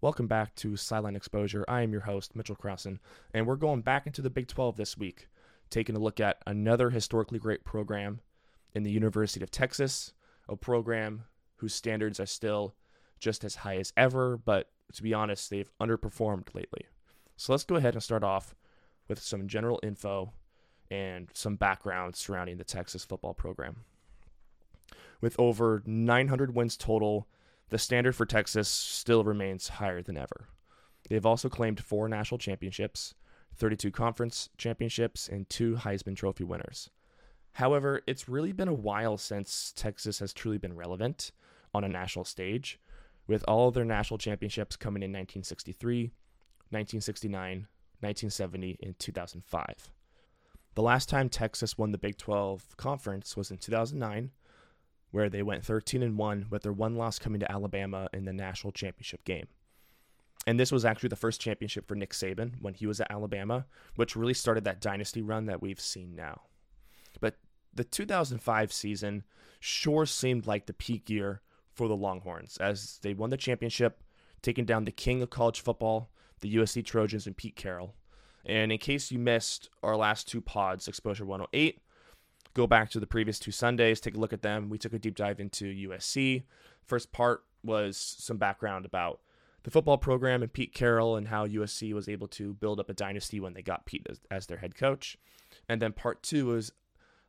Welcome back to Sideline Exposure. I am your host, Mitchell Crossan, and we're going back into the Big 12 this week, taking a look at another historically great program in the University of Texas, a program whose standards are still just as high as ever, but to be honest, they've underperformed lately. So let's go ahead and start off with some general info and some background surrounding the Texas football program. With over 900 wins total, the standard for Texas still remains higher than ever. They've also claimed four national championships, 32 conference championships, and two Heisman Trophy winners. However, it's really been a while since Texas has truly been relevant on a national stage, with all of their national championships coming in 1963, 1969, 1970, and 2005. The last time Texas won the Big 12 conference was in 2009 where they went 13 and 1 with their one loss coming to Alabama in the national championship game. And this was actually the first championship for Nick Saban when he was at Alabama, which really started that dynasty run that we've seen now. But the 2005 season sure seemed like the peak year for the Longhorns as they won the championship, taking down the king of college football, the USC Trojans, and Pete Carroll. And in case you missed our last two pods, Exposure 108 go back to the previous two Sundays, take a look at them. We took a deep dive into USC. First part was some background about the football program and Pete Carroll and how USC was able to build up a dynasty when they got Pete as, as their head coach. And then part two was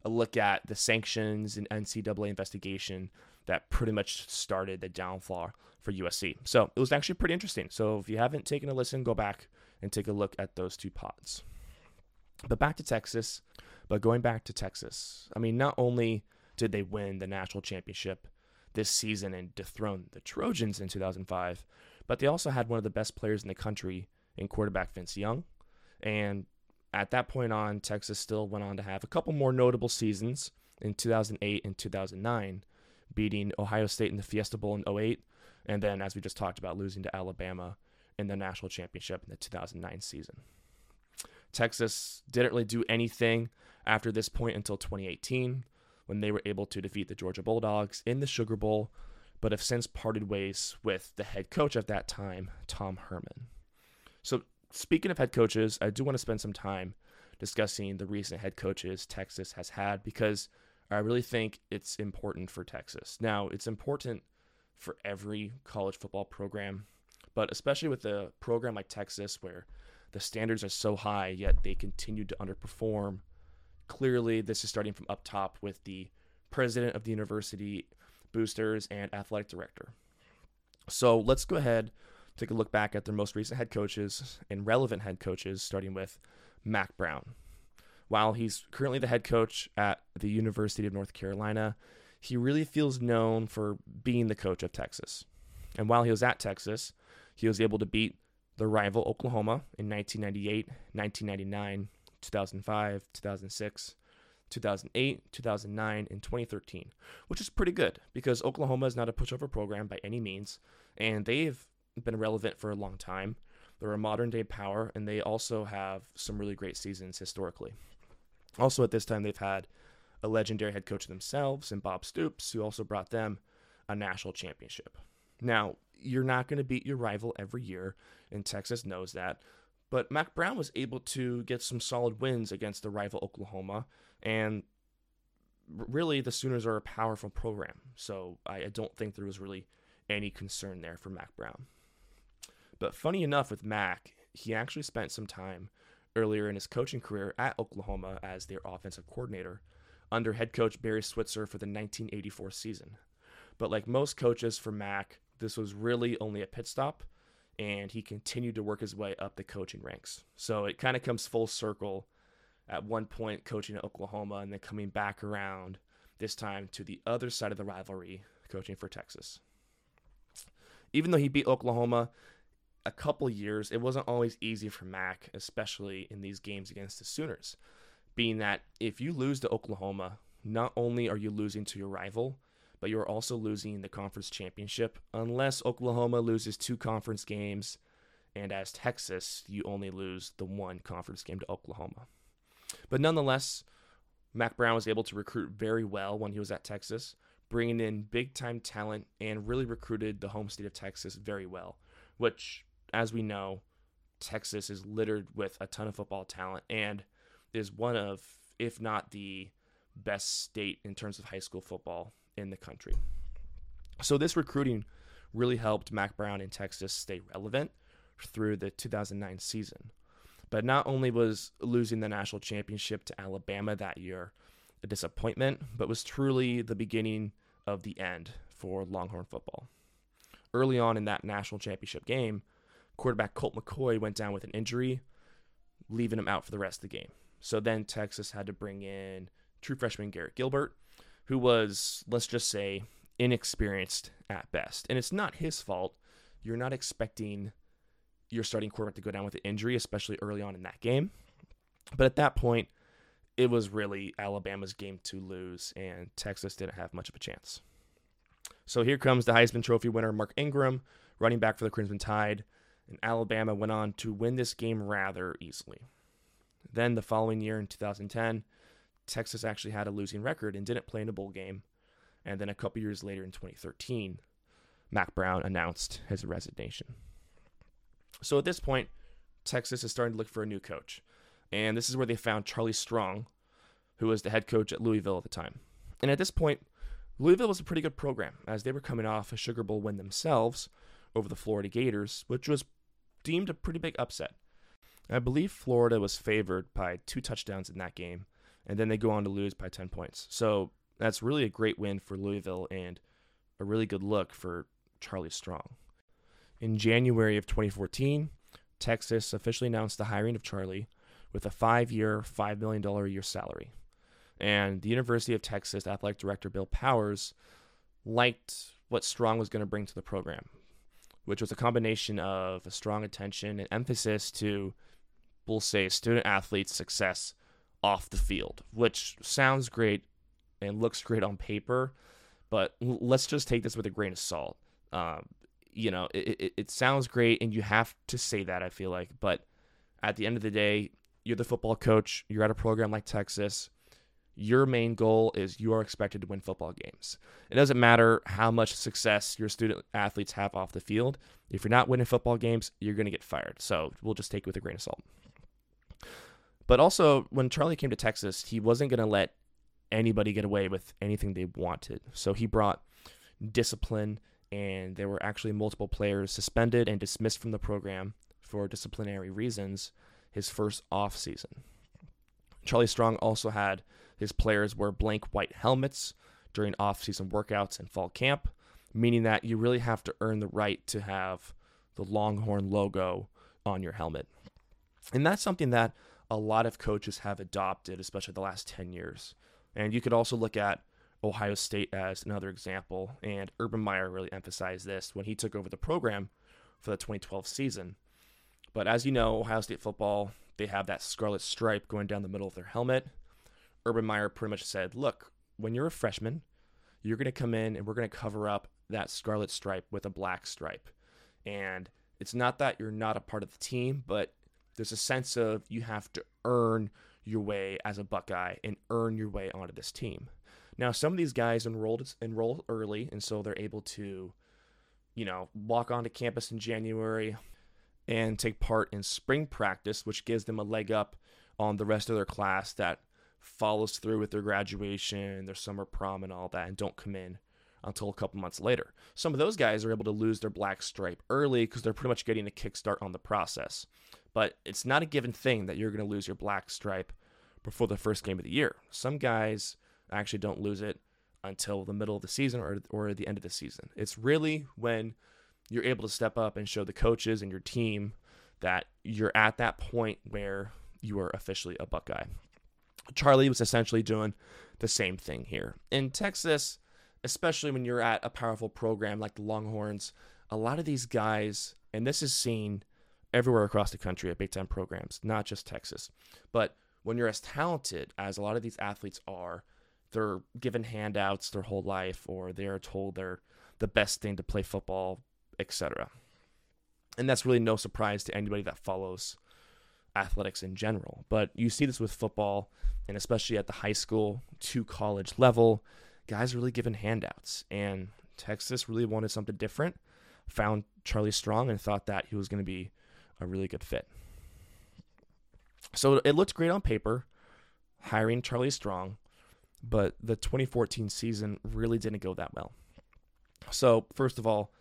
a look at the sanctions and NCAA investigation that pretty much started the downfall for USC. So it was actually pretty interesting. So if you haven't taken a listen, go back and take a look at those two pods. But back to Texas. But going back to Texas, I mean, not only did they win the national championship this season and dethrone the Trojans in 2005, but they also had one of the best players in the country in quarterback Vince Young. And at that point on, Texas still went on to have a couple more notable seasons in 2008 and 2009, beating Ohio State in the Fiesta Bowl in 08, and then, as we just talked about, losing to Alabama in the national championship in the 2009 season. Texas didn't really do anything after this point until 2018 when they were able to defeat the Georgia Bulldogs in the Sugar Bowl, but have since parted ways with the head coach at that time, Tom Herman. So, speaking of head coaches, I do want to spend some time discussing the recent head coaches Texas has had because I really think it's important for Texas. Now, it's important for every college football program, but especially with a program like Texas where the standards are so high, yet they continue to underperform. Clearly, this is starting from up top with the president of the university, boosters, and athletic director. So let's go ahead, take a look back at their most recent head coaches and relevant head coaches, starting with Mack Brown. While he's currently the head coach at the University of North Carolina, he really feels known for being the coach of Texas. And while he was at Texas, he was able to beat the rival Oklahoma in 1998, 1999, 2005, 2006, 2008, 2009, and 2013, which is pretty good because Oklahoma is not a pushover program by any means, and they've been relevant for a long time. They're a modern day power, and they also have some really great seasons historically. Also, at this time, they've had a legendary head coach themselves and Bob Stoops, who also brought them a national championship. Now, you're not going to beat your rival every year, and Texas knows that. But Mack Brown was able to get some solid wins against the rival Oklahoma, and really the Sooners are a powerful program. So I, don't think there was really any concern there for Mack Brown. But funny enough, with Mack, he actually spent some time earlier in his coaching career at Oklahoma as their offensive coordinator under head coach Barry Switzer for the 1984 season. But like most coaches for Mack, this was really only a pit stop, and he continued to work his way up the coaching ranks. So it kind of comes full circle at one point coaching at Oklahoma and then coming back around this time to the other side of the rivalry, coaching for Texas. Even though he beat Oklahoma a couple years, it wasn't always easy for Mack, especially in these games against the Sooners. Being that if you lose to Oklahoma, not only are you losing to your rival, but you're also losing the conference championship unless Oklahoma loses two conference games, and as Texas, you only lose the one conference game to Oklahoma. But nonetheless, Mack Brown was able to recruit very well when he was at Texas, bringing in big time talent and really recruited the home state of Texas very well which, as we know, Texas is littered with a ton of football talent and is one of, if not the best state in terms of high school football in the country. So this recruiting really helped Mack Brown in Texas stay relevant through the 2009 season. But not only was losing the national championship to Alabama that year a disappointment, but was truly the beginning of the end for Longhorn football. Early on in that national championship game, quarterback Colt McCoy went down with an injury, leaving him out for the rest of the game. So then Texas had to bring in true freshman Garrett Gilbert, who was, let's just say, inexperienced at best. And it's not his fault. You're not expecting your starting quarterback to go down with an injury, especially early on in that game. But at that point, it was really Alabama's game to lose, and Texas didn't have much of a chance. So here comes the Heisman Trophy winner, Mark Ingram, running back for the Crimson Tide, and Alabama went on to win this game rather easily. Then the following year in 2010, Texas actually had a losing record and didn't play in a bowl game. And then a couple years later in 2013, Mack Brown announced his resignation. So at this point, Texas is starting to look for a new coach. And this is where they found Charlie Strong, who was the head coach at Louisville at the time. And at this point, Louisville was a pretty good program, as they were coming off a Sugar Bowl win themselves over the Florida Gators, which was deemed a pretty big upset. I believe Florida was favored by two touchdowns in that game, and then they go on to lose by 10 points. So that's really a great win for Louisville and a really good look for Charlie Strong. In January of 2014, Texas officially announced the hiring of Charlie with a five year, $5 million a year salary. And the University of Texas athletic director Bill Powers liked what Strong was going to bring to the program, which was a combination of a strong attention and emphasis to, we'll say, student athletes' success off the field, which sounds great and looks great on paper, but let's just take this with a grain of salt. Um, you know, it, it, it sounds great, and you have to say that, I feel like. But at the end of the day, you're the football coach, you're at a program like Texas. Your main goal is you are expected to win football games. It doesn't matter how much success your student athletes have off the field. If you're not winning football games, you're going to get fired. So we'll just take it with a grain of salt. But also, when Charlie came to Texas, he wasn't going to let anybody get away with anything they wanted. So he brought discipline and there were actually multiple players suspended and dismissed from the program for disciplinary reasons his first off season. Charlie Strong also had his players wear blank white helmets during off-season workouts and fall camp, meaning that you really have to earn the right to have the Longhorn logo on your helmet. And that's something that a lot of coaches have adopted, especially the last 10 years. And you could also look at Ohio State as another example. And Urban Meyer really emphasized this when he took over the program for the 2012 season. But as you know, Ohio State football, they have that scarlet stripe going down the middle of their helmet. Urban Meyer pretty much said, look, when you're a freshman, you're going to come in and we're going to cover up that scarlet stripe with a black stripe. And it's not that you're not a part of the team, but there's a sense of you have to earn your way as a Buckeye and earn your way onto this team. Now, some of these guys enrolled enroll early, and so they're able to, you know, walk onto campus in January and take part in spring practice, which gives them a leg up on the rest of their class that follows through with their graduation, their summer prom, and all that, and don't come in until a couple months later. Some of those guys are able to lose their black stripe early because they're pretty much getting a kickstart on the process. But it's not a given thing that you're going to lose your black stripe before the first game of the year. Some guys actually don't lose it until the middle of the season or, or the end of the season. It's really when you're able to step up and show the coaches and your team that you're at that point where you are officially a Buckeye. Charlie was essentially doing the same thing here. In Texas, especially when you're at a powerful program like the Longhorns, a lot of these guys, and this is seen everywhere across the country at Big Ten programs, not just Texas, but when you're as talented as a lot of these athletes are, they're given handouts their whole life or they're told they're the best thing to play football, etc. And that's really no surprise to anybody that follows athletics in general. But you see this with football, and especially at the high school to college level, guys really given handouts. And Texas really wanted something different. found Charlie Strong and thought that he was going to be a really good fit. So it looked great on paper, hiring Charlie Strong, but the 2014 season really didn't go that well. So, first of all,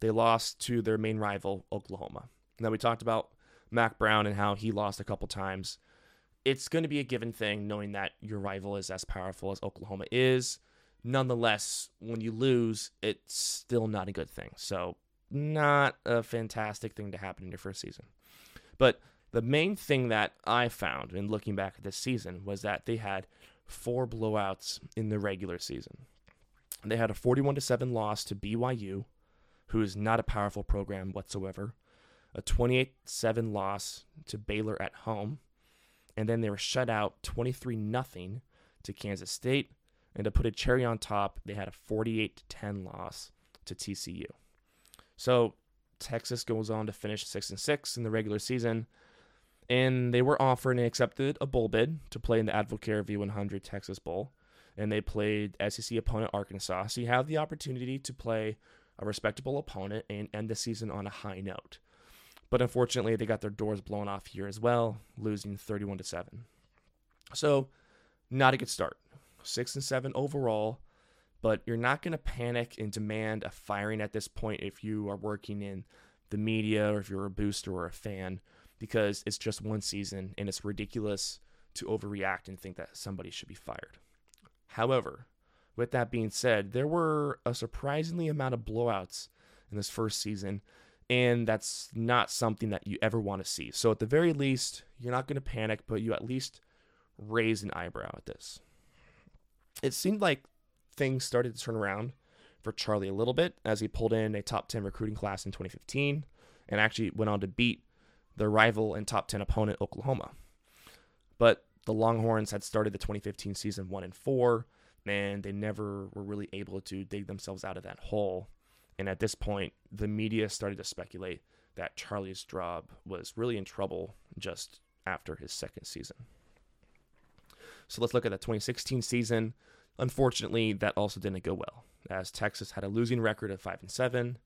they lost to their main rival, Oklahoma. Now, we talked about Mack Brown and how he lost a couple times. It's going to be a given thing knowing that your rival is as powerful as Oklahoma is. Nonetheless, when you lose, it's still not a good thing. So, not a fantastic thing to happen in your first season. But the main thing that I found in looking back at this season was that they had four blowouts in the regular season. They had a 41 to 7 loss to BYU, who is not a powerful program whatsoever, a 28 7 loss to Baylor at home, and then they were shut out 23 0 to Kansas State, and to put a cherry on top, they had a 48 10 loss to TCU. So Texas goes on to finish 6 and 6 in the regular season and they were offered and accepted a bowl bid to play in the Advocare V100 Texas Bowl, and they played SEC opponent Arkansas. So you have the opportunity to play a respectable opponent and end the season on a high note. But unfortunately, they got their doors blown off here as well, losing 31 to 7. So, not a good start. 6 and 7 overall, but you're not going to panic and demand a firing at this point if you are working in the media or if you're a booster or a fan because it's just one season and it's ridiculous to overreact and think that somebody should be fired. However, with that being said, there were a surprisingly amount of blowouts in this first season, and that's not something that you ever want to see. So, at the very least, you're not going to panic, but you at least raise an eyebrow at this. It seemed like things started to turn around for Charlie a little bit as he pulled in a top 10 recruiting class in 2015 and actually went on to beat their rival and top 10 opponent, Oklahoma. But the Longhorns had started the 2015 season 1 and 4, and they never were really able to dig themselves out of that hole. And at this point, the media started to speculate that Charlie's job was really in trouble just after his second season. So let's look at the 2016 season. Unfortunately, that also didn't go well, as Texas had a losing record of 5 and 7,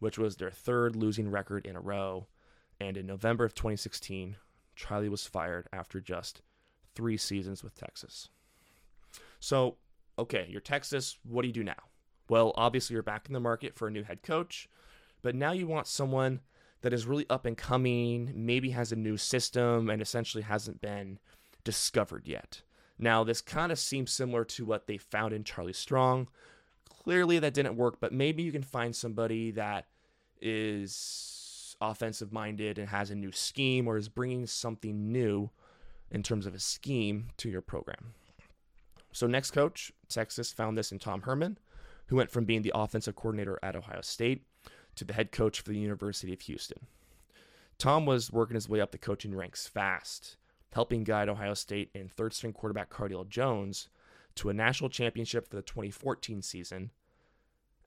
which was their third losing record in a row and in November of 2016, Charlie was fired after just three seasons with Texas. So, okay, you're Texas. What do you do now? Well, obviously, you're back in the market for a new head coach, but now you want someone that is really up and coming, maybe has a new system, and essentially hasn't been discovered yet. Now, this kind of seems similar to what they found in Charlie Strong. Clearly, that didn't work, but maybe you can find somebody that is offensive minded and has a new scheme or is bringing something new in terms of a scheme to your program. So, next coach, Texas found this in Tom Herman, who went from being the offensive coordinator at Ohio State to the head coach for the University of Houston. Tom was working his way up the coaching ranks fast, helping guide Ohio State and third string quarterback Cardale Jones to a national championship for the 2014 season,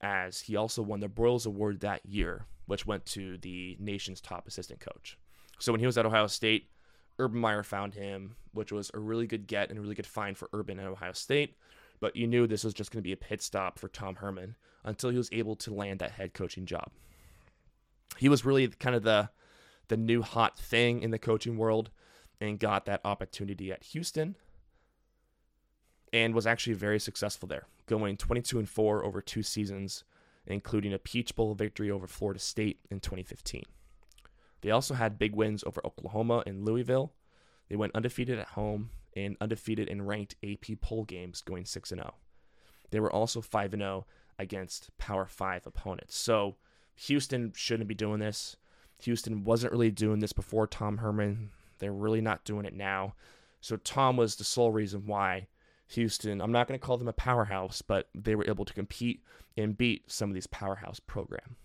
as he also won the Broyles Award that year which went to the nation's top assistant coach. So when he was at Ohio State, Urban Meyer found him, which was a really good get and a really good find for Urban at Ohio State. But you knew this was just going to be a pit stop for Tom Herman until he was able to land that head coaching job. He was really kind of the the new hot thing in the coaching world and got that opportunity at Houston and was actually very successful there, going 22 and 4 over two seasons including a Peach Bowl victory over Florida State in 2015. They also had big wins over Oklahoma and Louisville. They went undefeated at home and undefeated in ranked AP poll games, going 6 0. They were also 5 0 against Power 5 opponents. So Houston shouldn't be doing this. Houston wasn't really doing this before Tom Herman. They're really not doing it now. So Tom was the sole reason why Houston, I'm not going to call them a powerhouse, but they were able to compete and beat some of these powerhouse program.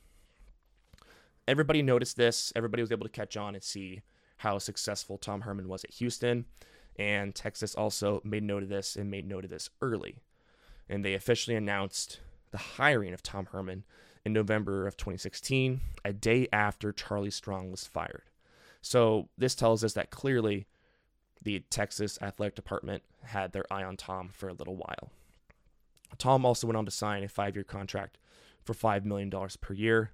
Everybody noticed this. Everybody was able to catch on and see how successful Tom Herman was at Houston. And Texas also made note of this and made note of this early. And they officially announced the hiring of Tom Herman in November of 2016, a day after Charlie Strong was fired. So this tells us that clearly the Texas athletic department had their eye on Tom for a little while. Tom also went on to sign a five year contract for $5 million per year.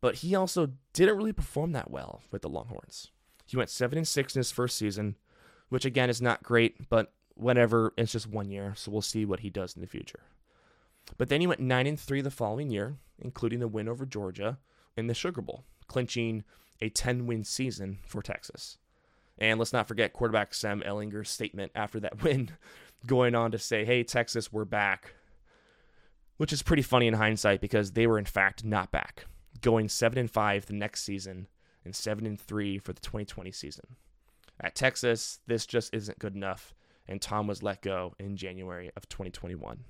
But he also didn't really perform that well with the Longhorns. He went 7 and 6 in his first season, which again is not great, but whatever, it's just one year, so we'll see what he does in the future. But then he went 9 and 3 the following year, including the win over Georgia in the Sugar Bowl, clinching a 10 win season for Texas. And let's not forget quarterback Sam Ehlinger's statement after that win, going on to say, Hey, Texas, we're back. Which is pretty funny in hindsight because they were, in fact, not back, going 7 and 5 the next season and 7 and 3 for the 2020 season. At Texas, this just isn't good enough, and Tom was let go in January of 2021.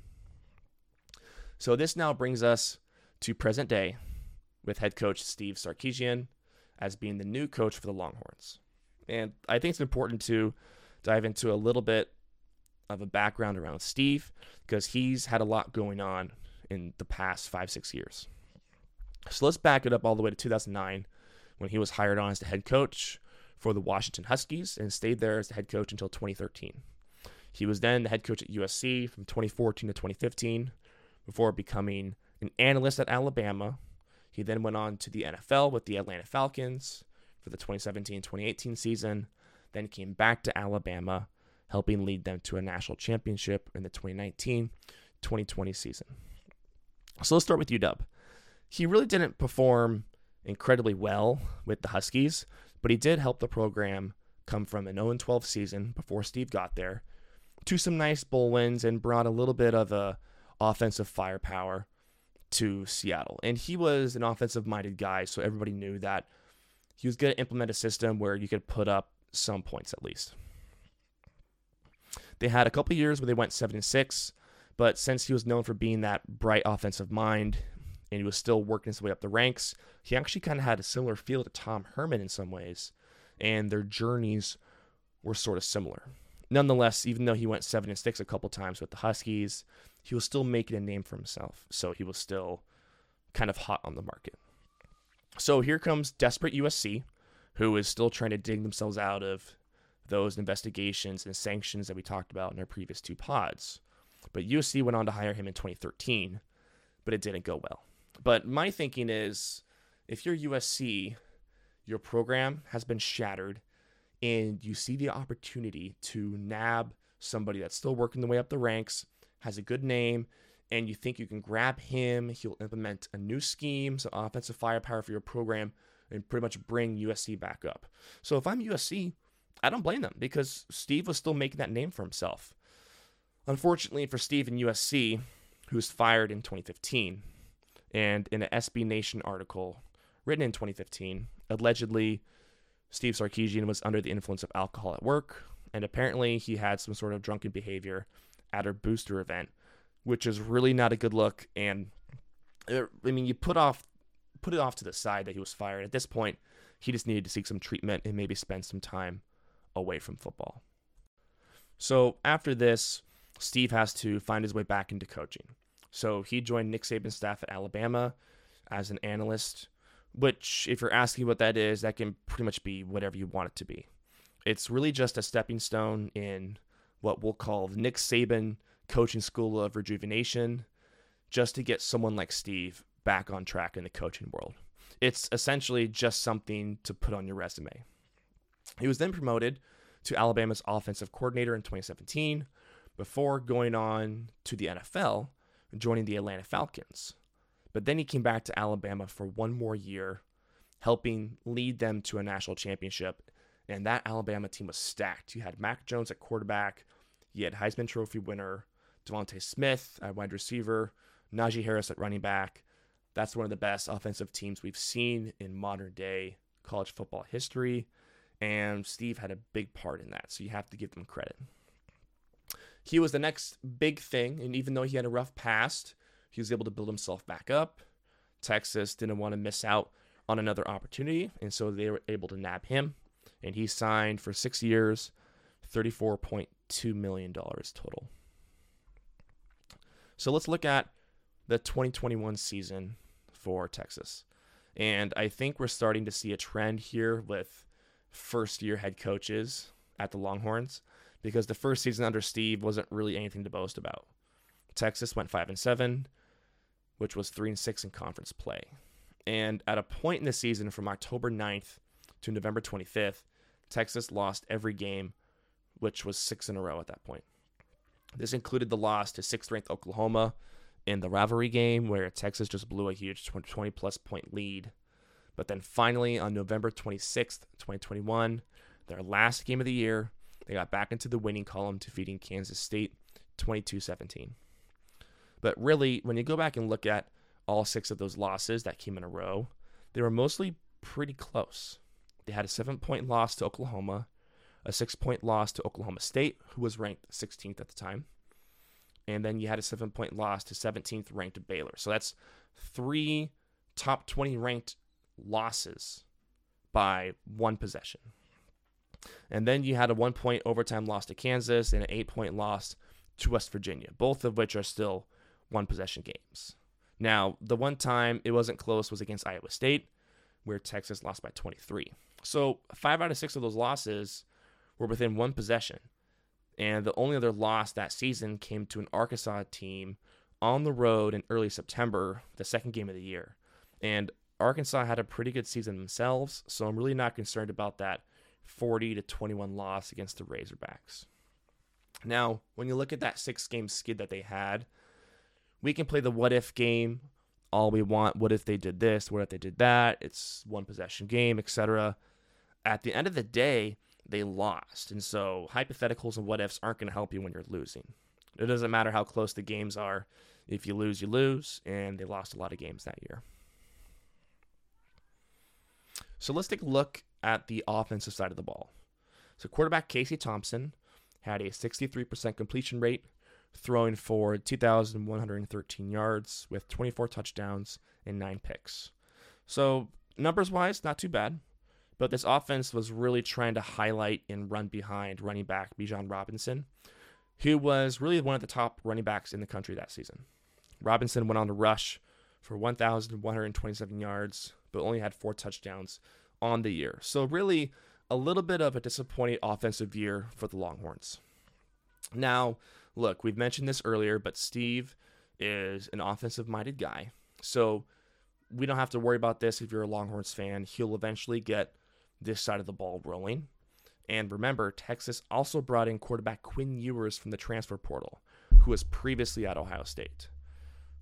So this now brings us to present day with head coach Steve Sarkisian as being the new coach for the Longhorns. And I think it's important to dive into a little bit of a background around Steve because he's had a lot going on in the past five, six years. So let's back it up all the way to 2009 when he was hired on as the head coach for the Washington Huskies and stayed there as the head coach until 2013. He was then the head coach at USC from 2014 to 2015 before becoming an analyst at Alabama. He then went on to the NFL with the Atlanta Falcons for the 2017 2018 season, then came back to Alabama, helping lead them to a national championship in the 2019 2020 season. So let's start with UW. He really didn't perform incredibly well with the Huskies, but he did help the program come from an 0 12 season before Steve got there to some nice bowl wins and brought a little bit of a offensive firepower to Seattle. And he was an offensive minded guy, so everybody knew that he was going to implement a system where you could put up some points at least. They had a couple years where they went 7 and 6, but since he was known for being that bright offensive mind and he was still working his way up the ranks, he actually kind of had a similar feel to Tom Herman in some ways, and their journeys were sort of similar. Nonetheless, even though he went 7 and 6 a couple times with the Huskies, he was still making a name for himself. So he was still kind of hot on the market. So here comes desperate USC, who is still trying to dig themselves out of those investigations and sanctions that we talked about in our previous two pods. But USC went on to hire him in 2013, but it didn't go well. But my thinking is if you're USC, your program has been shattered and you see the opportunity to nab somebody that's still working the way up the ranks has a good name, and you think you can grab him, he'll implement a new scheme, some offensive firepower for your program, and pretty much bring USC back up. So if I'm USC, I don't blame them because Steve was still making that name for himself. Unfortunately for Steve and USC, who was fired in 2015, and in an SB Nation article written in 2015, allegedly Steve Sarkisian was under the influence of alcohol at work, and apparently he had some sort of drunken behavior at a booster event, which is really not a good look. And uh, I mean, you put off put it off to the side that he was fired. At this point, he just needed to seek some treatment and maybe spend some time away from football. So after this, Steve has to find his way back into coaching. So he joined Nick Saban's staff at Alabama as an analyst, which, if you're asking what that is, that can pretty much be whatever you want it to be. It's really just a stepping stone in what we'll call the Nick Saban Coaching School of Rejuvenation, just to get someone like Steve back on track in the coaching world. It's essentially just something to put on your resume. He was then promoted to Alabama's offensive coordinator in 2017 before going on to the NFL, joining the Atlanta Falcons. But then he came back to Alabama for one more year, helping lead them to a national championship and that Alabama team was stacked. You had Mac Jones at quarterback, you had Heisman Trophy winner DeVonta Smith at wide receiver, Najee Harris at running back. That's one of the best offensive teams we've seen in modern day college football history, and Steve had a big part in that, so you have to give them credit. He was the next big thing, and even though he had a rough past, he was able to build himself back up. Texas didn't want to miss out on another opportunity, and so they were able to nab him and he signed for six years, $34.2 million total. So let's look at the 2021 season for Texas. And I think we're starting to see a trend here with first year head coaches at the Longhorns because the first season under Steve wasn't really anything to boast about. Texas went 5 and 7, which was 3 and 6 in conference play. And at a point in the season from October 9th to November 25th, Texas lost every game, which was six in a row at that point. This included the loss to sixth ranked Oklahoma in the rivalry game, where Texas just blew a huge 20 plus point lead. But then finally, on November 26th, 2021, their last game of the year, they got back into the winning column, defeating Kansas State 22 17. But really, when you go back and look at all six of those losses that came in a row, they were mostly pretty close. They had a seven point loss to Oklahoma, a six point loss to Oklahoma State, who was ranked 16th at the time. And then you had a seven point loss to 17th ranked Baylor. So that's three top 20 ranked losses by one possession. And then you had a one point overtime loss to Kansas and an eight point loss to West Virginia, both of which are still one possession games. Now, the one time it wasn't close was against Iowa State, where Texas lost by 23. So, five out of six of those losses were within one possession. And the only other loss that season came to an Arkansas team on the road in early September, the second game of the year. And Arkansas had a pretty good season themselves, so I'm really not concerned about that 40 to 21 loss against the Razorbacks. Now, when you look at that six game skid that they had, we can play the what if game all we want. What if they did this? What if they did that? It's one possession game, etc. At the end of the day, they lost. And so hypotheticals and what ifs aren't going to help you when you're losing. It doesn't matter how close the games are. If you lose, you lose. And they lost a lot of games that year. So let's take a look at the offensive side of the ball. So quarterback Casey Thompson had a 63% completion rate, throwing for 2,113 yards with 24 touchdowns and nine picks. So numbers wise, not too bad. But this offense was really trying to highlight and run behind running back Bijan Robinson, who was really one of the top running backs in the country that season. Robinson went on to rush for 1,127 yards, but only had four touchdowns on the year. So, really, a little bit of a disappointing offensive year for the Longhorns. Now, look, we've mentioned this earlier, but Steve is an offensive minded guy. So, we don't have to worry about this if you're a Longhorns fan. He'll eventually get this side of the ball rolling. And remember, Texas also brought in quarterback Quinn Ewers from the transfer portal, who was previously at Ohio State.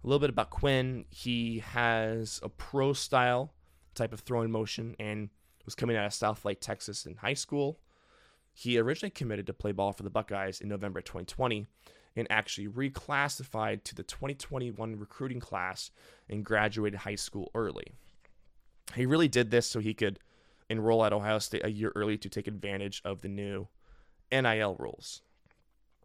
A little bit about Quinn. He has a pro style type of throwing motion and was coming out of Southlake, Texas in high school. He originally committed to play ball for the Buckeyes in November 2020 and actually reclassified to the 2021 recruiting class and graduated high school early. He really did this so he could enroll at Ohio State a year early to take advantage of the new NIL rules.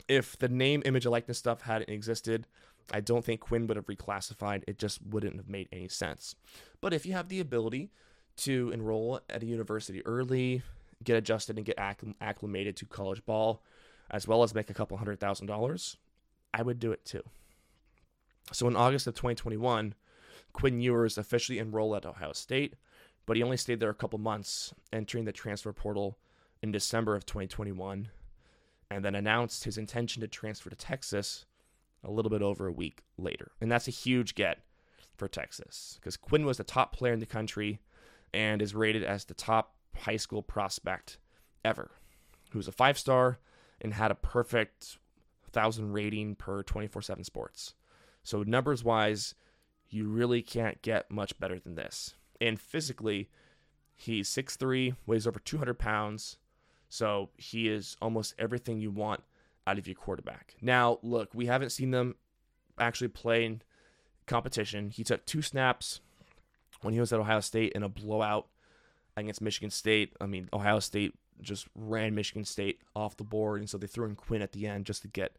If the name, image, and likeness stuff hadn't existed, I don't think Quinn would have reclassified. It just wouldn't have made any sense. But if you have the ability to enroll at a university early, get adjusted and get acclimated to college ball, as well as make a couple hundred thousand dollars, I would do it too. So in August of 2021, Quinn Ewers officially enrolled at Ohio State, but he only stayed there a couple months, entering the transfer portal in December of 2021, and then announced his intention to transfer to Texas a little bit over a week later. And that's a huge get for Texas because Quinn was the top player in the country and is rated as the top high school prospect ever. Was a five star and had a perfect 1,000 rating per 24 7 sports. So, numbers wise, you really can't get much better than this. And physically, he's 6'3, weighs over 200 pounds. So, he is almost everything you want out of your quarterback. Now, look, we haven't seen them actually play in competition. He took two snaps when he was at Ohio State in a blowout against Michigan State. I mean, Ohio State just ran Michigan State off the board, and so they threw in Quinn at the end just to get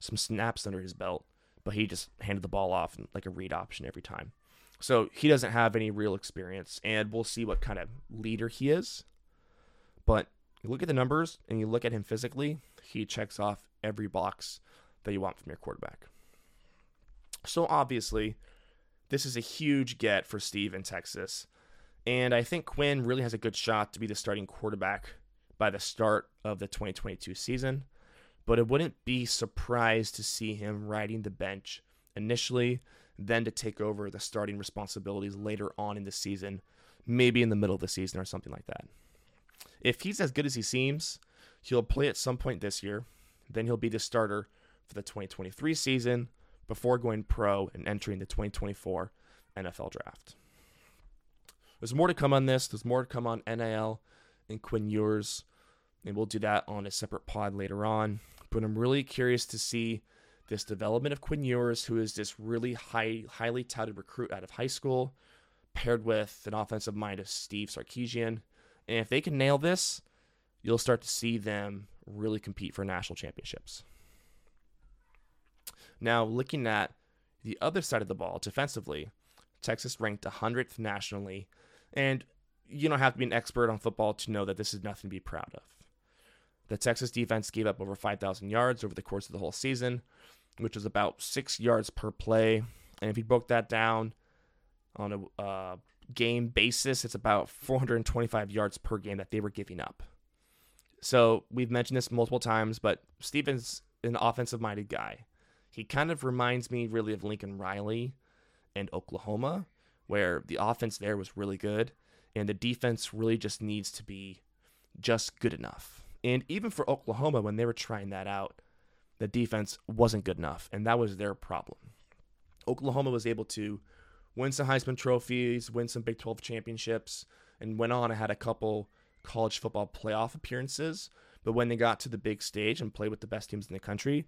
some snaps under his belt. But he just handed the ball off like a read option every time. So he doesn't have any real experience, and we'll see what kind of leader he is. But you look at the numbers and you look at him physically, he checks off every box that you want from your quarterback. So obviously, this is a huge get for Steve in Texas. And I think Quinn really has a good shot to be the starting quarterback by the start of the 2022 season. But it wouldn't be surprised to see him riding the bench initially then to take over the starting responsibilities later on in the season, maybe in the middle of the season or something like that. If he's as good as he seems, he'll play at some point this year. Then he'll be the starter for the 2023 season before going pro and entering the 2024 NFL draft. There's more to come on this. There's more to come on NIL and Quinn Ewers. And we'll do that on a separate pod later on. But I'm really curious to see this development of Quinn Ewers, who is this really high, highly touted recruit out of high school, paired with an offensive mind of Steve Sarkisian. And if they can nail this, you'll start to see them really compete for national championships. Now, looking at the other side of the ball defensively, Texas ranked 100th nationally, and you don't have to be an expert on football to know that this is nothing to be proud of. The Texas defense gave up over 5,000 yards over the course of the whole season, which is about six yards per play. And if you broke that down on a uh, game basis, it's about 425 yards per game that they were giving up. So we've mentioned this multiple times, but Stevens an offensive minded guy. He kind of reminds me really of Lincoln Riley and Oklahoma, where the offense there was really good, and the defense really just needs to be just good enough. And even for Oklahoma, when they were trying that out, the defense wasn't good enough, and that was their problem. Oklahoma was able to win some Heisman trophies, win some Big 12 championships, and went on and had a couple college football playoff appearances. But when they got to the big stage and played with the best teams in the country,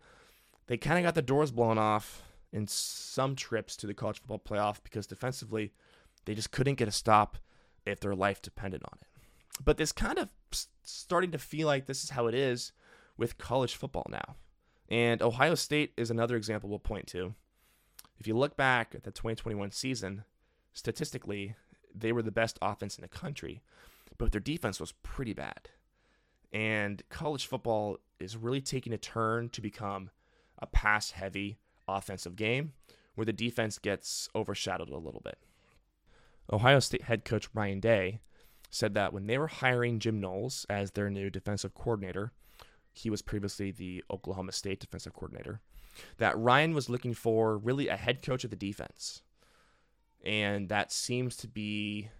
they kind of got the doors blown off in some trips to the college football playoff because defensively, they just couldn't get a stop if their life depended on it. But this kind of starting to feel like this is how it is with college football now. And Ohio State is another example we'll point to. If you look back at the 2021 season, statistically, they were the best offense in the country, but their defense was pretty bad. And college football is really taking a turn to become a pass heavy offensive game where the defense gets overshadowed a little bit. Ohio State head coach Ryan Day said that when they were hiring Jim Knowles as their new defensive coordinator, he was previously the Oklahoma State defensive coordinator, that Ryan was looking for really a head coach of the defense. And that seems to be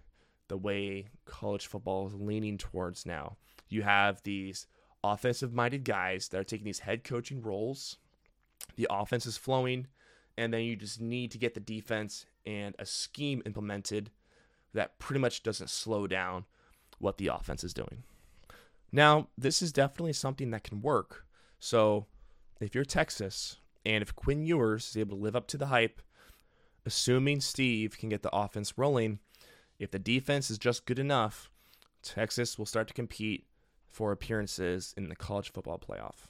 the way college football is leaning towards now. You have these offensive minded guys that are taking these head coaching roles. The offense is flowing, and then you just need to get the defense and a scheme implemented that pretty much doesn't slow down what the offense is doing. Now, this is definitely something that can work. So, if you're Texas and if Quinn Ewers is able to live up to the hype, assuming Steve can get the offense rolling, if the defense is just good enough, Texas will start to compete for appearances in the college football playoff.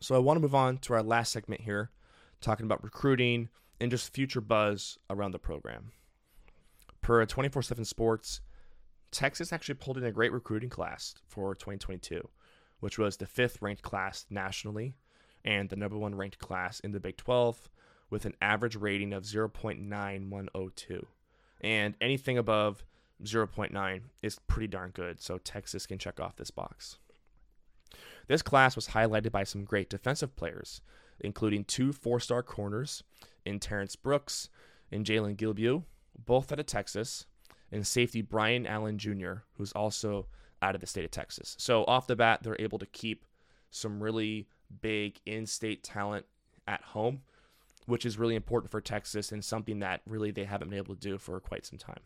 So, I want to move on to our last segment here, talking about recruiting and just future buzz around the program. Per 24 7 Sports, Texas actually pulled in a great recruiting class for 2022, which was the fifth ranked class nationally and the number one ranked class in the Big 12 with an average rating of 0.9102. And anything above 0.9 is pretty darn good, so Texas can check off this box. This class was highlighted by some great defensive players, including two four star corners in Terrance Brooks and Jaylon Guilbeau, both out of Texas, and safety Bryan Allen Jr., who's also out of the state of Texas. So off the bat, they're able to keep some really big in-state talent at home, which is really important for Texas and something that really they haven't been able to do for quite some time.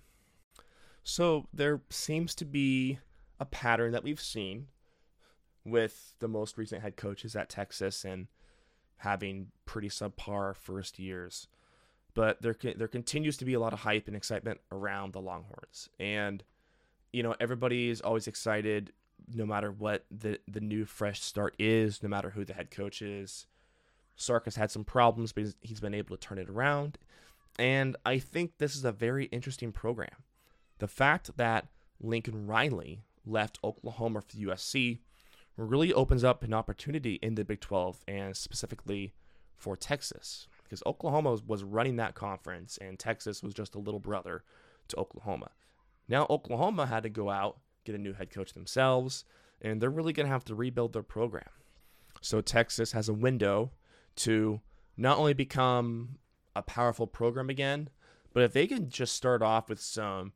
So there seems to be a pattern that we've seen with the most recent head coaches at Texas and having pretty subpar first years but there there continues to be a lot of hype and excitement around the Longhorns, and you know everybody is always excited, no matter what the the new fresh start is, no matter who the head coach is. Sark has had some problems, but he's been able to turn it around, and I think this is a very interesting program. The fact that Lincoln Riley left Oklahoma for USC really opens up an opportunity in the Big 12 and specifically for Texas because Oklahoma was running that conference and Texas was just a little brother to Oklahoma. Now Oklahoma had to go out, get a new head coach themselves, and they're really going to have to rebuild their program. So Texas has a window to not only become a powerful program again. But if they can just start off with some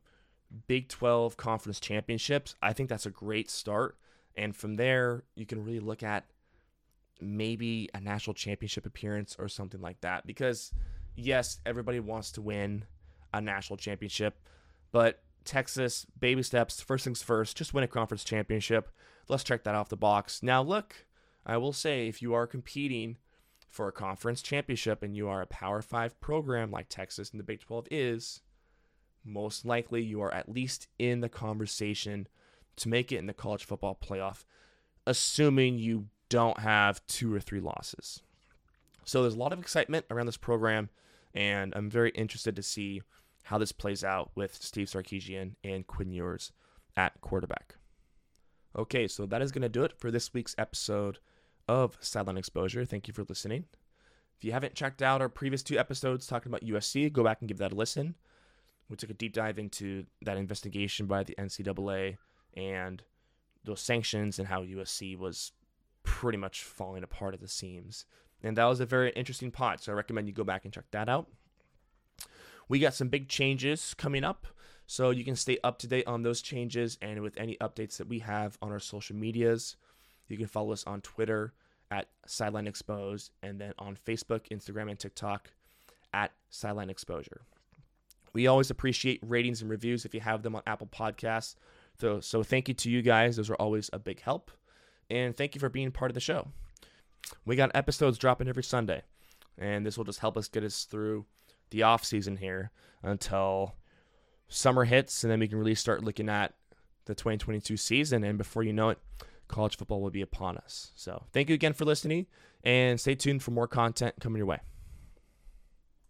Big 12 conference championships, I think that's a great start. And from there, you can really look at maybe a national championship appearance or something like that. Because, yes, everybody wants to win a national championship, but Texas, baby steps, first things first, just win a conference championship. Let's check that off the box. Now, look, I will say if you are competing for a conference championship and you are a Power 5 program like Texas and the Big 12 is, most likely you are at least in the conversation to make it in the college football playoff, assuming you don't have two or three losses. So there's a lot of excitement around this program, and I'm very interested to see how this plays out with Steve Sarkisian and Quinn Ewers at quarterback. Okay, so that is going to do it for this week's episode of Sideline Exposure. Thank you for listening. If you haven't checked out our previous two episodes talking about USC, go back and give that a listen. We took a deep dive into that investigation by the NCAA and those sanctions and how USC was pretty much falling apart at the seams. And that was a very interesting pod, so I recommend you go back and check that out. We got some big changes coming up, so you can stay up to date on those changes and with any updates that we have on our social medias. You can follow us on Twitter at Sideline Exposed and then on Facebook, Instagram, and TikTok at Sideline Exposure. We always appreciate ratings and reviews if you have them on Apple Podcasts. So, so thank you to you guys. Those are always a big help. And thank you for being part of the show. We got episodes dropping every Sunday. And this will just help us get us through the off season here until summer hits and then we can really start looking at the 2022 season and before you know it college football will be upon us. So, thank you again for listening and stay tuned for more content coming your way.